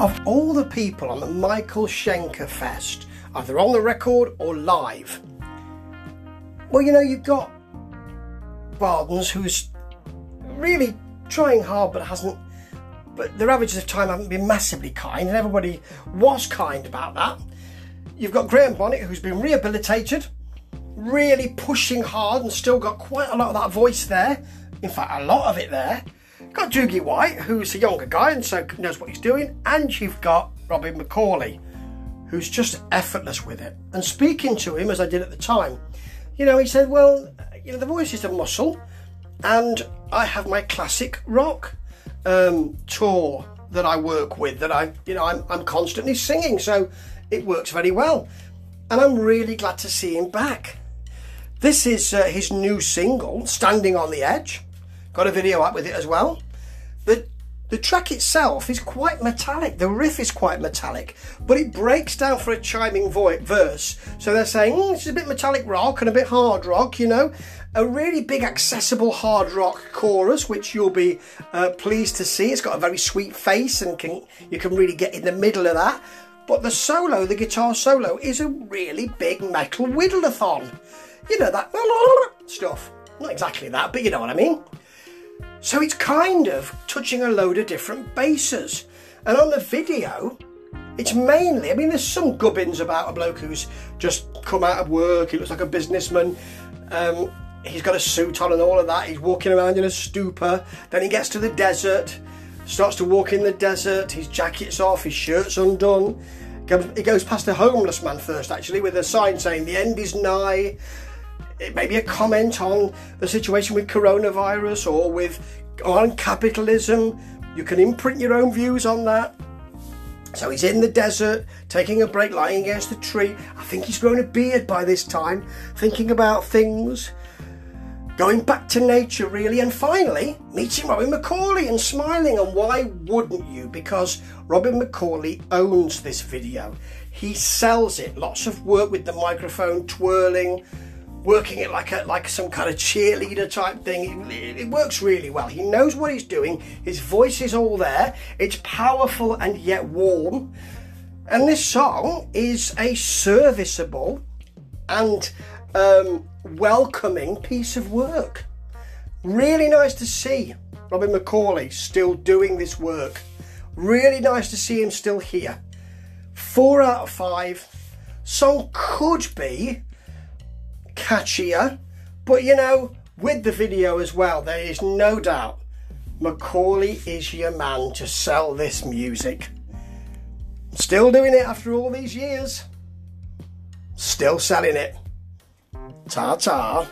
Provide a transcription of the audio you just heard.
Of all the people on the Michael Schenker Fest, either on the record or live, well, you know, you've got Bardens who's really trying hard but hasn't, but their averages of time haven't been massively kind, and everybody was kind about that. You've got Graham Bonnet who's been rehabilitated, really pushing hard and still got quite a lot of that voice there. In fact, a lot of it there. Got Doogie White, who's a younger guy and so knows what he's doing, and you've got Robin McAuley, who's just effortless with it. And speaking to him as I did at the time, you know, he said, "Well, you know, the voice is a muscle, and I have my classic rock um, tour that I work with. That I, you know, I'm, I'm constantly singing, so it works very well, and I'm really glad to see him back." This is uh, his new single, Standing on the Edge. Got a video up with it as well. The, the track itself is quite metallic. The riff is quite metallic, but it breaks down for a chiming vo- verse. So they're saying mm, it's a bit metallic rock and a bit hard rock, you know. A really big, accessible hard rock chorus, which you'll be uh, pleased to see. It's got a very sweet face, and can, you can really get in the middle of that. But the solo, the guitar solo, is a really big metal whittleathon. You know that stuff. Not exactly that, but you know what I mean. So it's kind of touching a load of different bases. And on the video, it's mainly, I mean, there's some gubbins about a bloke who's just come out of work, he looks like a businessman. Um, he's got a suit on and all of that. He's walking around in a stupor. Then he gets to the desert, starts to walk in the desert. His jacket's off, his shirt's undone. He goes past a homeless man first, actually, with a sign saying the end is nigh it may be a comment on the situation with coronavirus or with on capitalism. You can imprint your own views on that. So he's in the desert, taking a break, lying against a tree. I think he's grown a beard by this time, thinking about things, going back to nature, really. And finally, meeting Robin McAuley and smiling. And why wouldn't you? Because Robin McAuley owns this video. He sells it. Lots of work with the microphone twirling, working it like a like some kind of cheerleader type thing. It, it, works really well. He knows what he's doing. His voice is all there. It's powerful and yet warm. And this song is a serviceable and um, welcoming piece of work. Really nice to see Robin McAuley still doing this work. Really nice to see him still here. Four out of five. Song could be catchier. But you know, with the video as well, there is no doubt McAuley is your man to sell this music. Still doing it after all these years. Still selling it. Ta ta.